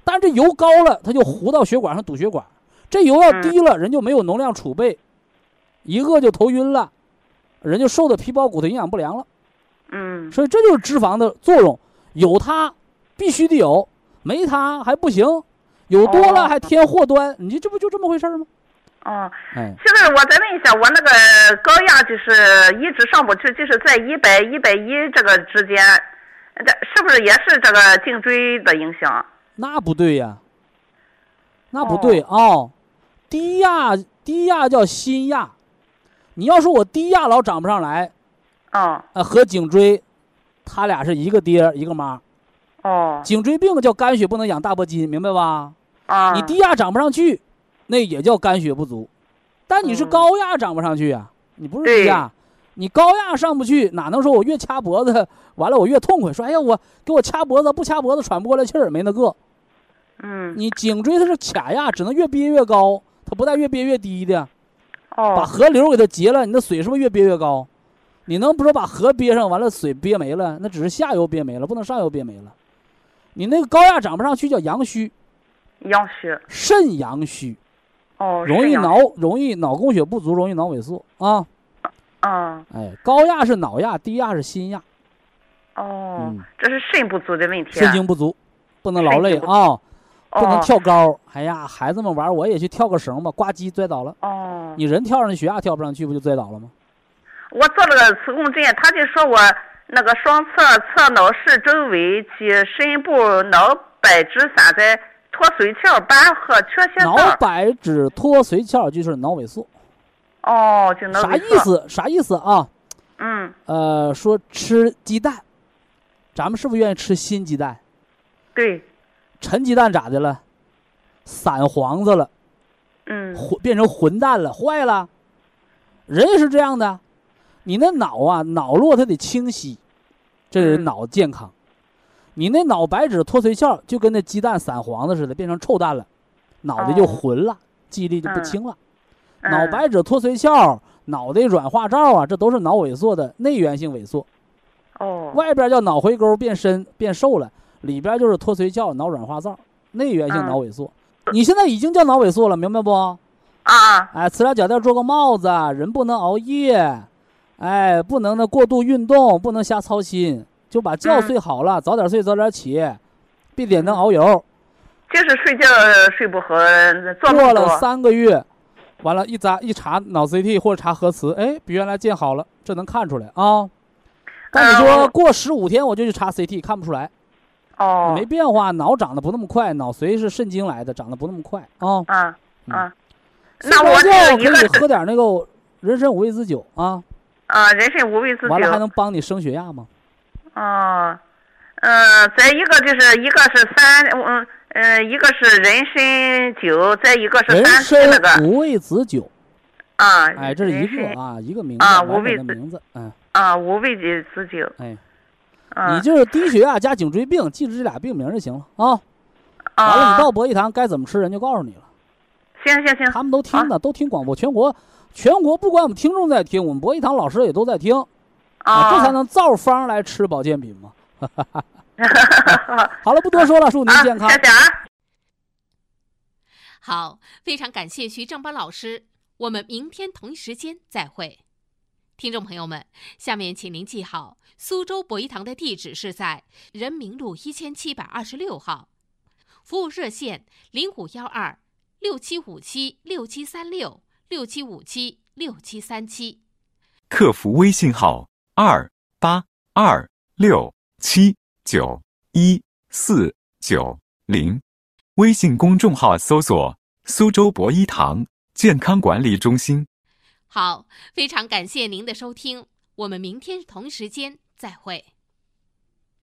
但是这油高了，它就糊到血管上堵血管；这油要低了，人就没有能量储备，一饿就头晕了，人就瘦的皮包骨头营养不良了。嗯，所以这就是脂肪的作用，有它必须得有，没它还不行，有多了哦还添祸端，你这不就这么回事儿吗？哦，哎，现在我再问一下，我那个高压就是一直上不去，就是在一百一百一这个之间，这是不是也是这个颈椎的影响？那不对呀，那不对啊、低压低压叫心压，你要说我低压老长不上来，哦呃，和颈椎，他俩是一个爹一个妈。哦颈椎病叫肝血不能养大脖筋，明白吧？啊！你低压长不上去，那也叫肝血不足。但你是嗯高压长不上去啊，你不是低压，你高压上不去，哪能说我越掐脖子，完了我越痛快？说哎呀，我给我掐脖子，不掐脖子喘不过来气儿，没那个。嗯你颈椎它是卡压，只能越憋越高，它不带越憋越低的。哦把哦河流给它截了，你的水是不是越憋越高？你能不说把河憋上，完了水憋没了？那只是下游憋没了，不能上游憋没了。你那个高压长不上去叫阳虚，阳虚肾阳虚，哦，容易脑容易脑供血不足，容易脑萎缩啊。啊哎，高压是脑压，低压是心压，哦嗯，这是肾不足的问题。肾精不足，不能劳累啊，不能哦跳高。哎呀，孩子们玩我也去跳个绳吧，呱唧摔倒了。哦，你人跳上去，血压跳不上去，不就摔倒了吗？我做了个磁共振，他就说我那个双侧侧脑室周围及深部脑白质散在脱髓鞘板和缺血脑。白质脱髓鞘就是脑萎缩。哦，就脑啥？意思？啥意思啊？嗯，呃，说吃鸡蛋，咱们是不是愿意吃新鸡蛋？对，陈鸡蛋咋的了？散黄子了，嗯混变成混蛋了，坏了。人也是这样的，你那脑啊，脑络它得清晰，这人嗯脑健康。你那脑白质脱髓鞘就跟那鸡蛋散黄子似的，变成臭蛋了，脑袋就哦混了，记忆力就不嗯清了。嗯脑白质脱髓鞘、脑袋软化罩啊，这都是脑萎缩的内源性萎缩。哦，外边叫脑回沟变深变瘦了，里边就是脱髓鞘、脑软化灶，内源性嗯脑萎缩。你现在已经叫脑萎缩了，明白不？啊啊哎，磁疗脚垫做个帽子，人不能熬夜，哎，不能呢过度运动，不能瞎操心，就把觉嗯睡好了，早点睡早点起，别点灯熬油。就是睡觉睡不好，做过了。三个月，完了，一查一查脑 CT 或者查核磁，哎，比原来见好了，这能看出来啊。但你说过十五天我就去查 CT，看不出来，哦，没变化，脑长得不那么快，脑髓是肾精来的，长得不那么快啊。啊嗯啊，我着觉可以喝点那个人参五味子酒啊，啊，人参五味子完了还。能帮你升血压吗？哦，嗯，再一个就是一个是三，嗯呃，一个是人参酒，再一个是人三七那个。参五味子酒，啊，哎，这是一个啊，一个名字，啊完五味子。名字，嗯，啊，五味子酒。哎，啊，你就是低血压加颈椎病，记住这俩病名就行了啊。完了，啊你到博医堂该怎么吃，人就告诉你了。行行行，他们都听的，都听广播，全国全国不管我们听众在听，我们博医堂老师也都在听啊，这才能照方来吃保健品嘛。好了，不多说了，祝您啊，健康谢。谢啊。好，非常感谢徐正邦老师，我们明天同一时间再会。听众朋友们，下面请您记好，苏州博医堂的地址是在人民路一千七百二十六号，服务热线零五幺二六七五七六七三六六七五七六七三七。客服微信号：二八二六七九一四九零，微信公众号搜索“苏州博一堂健康管理中心”。好，非常感谢您的收听，我们明天同时间再会。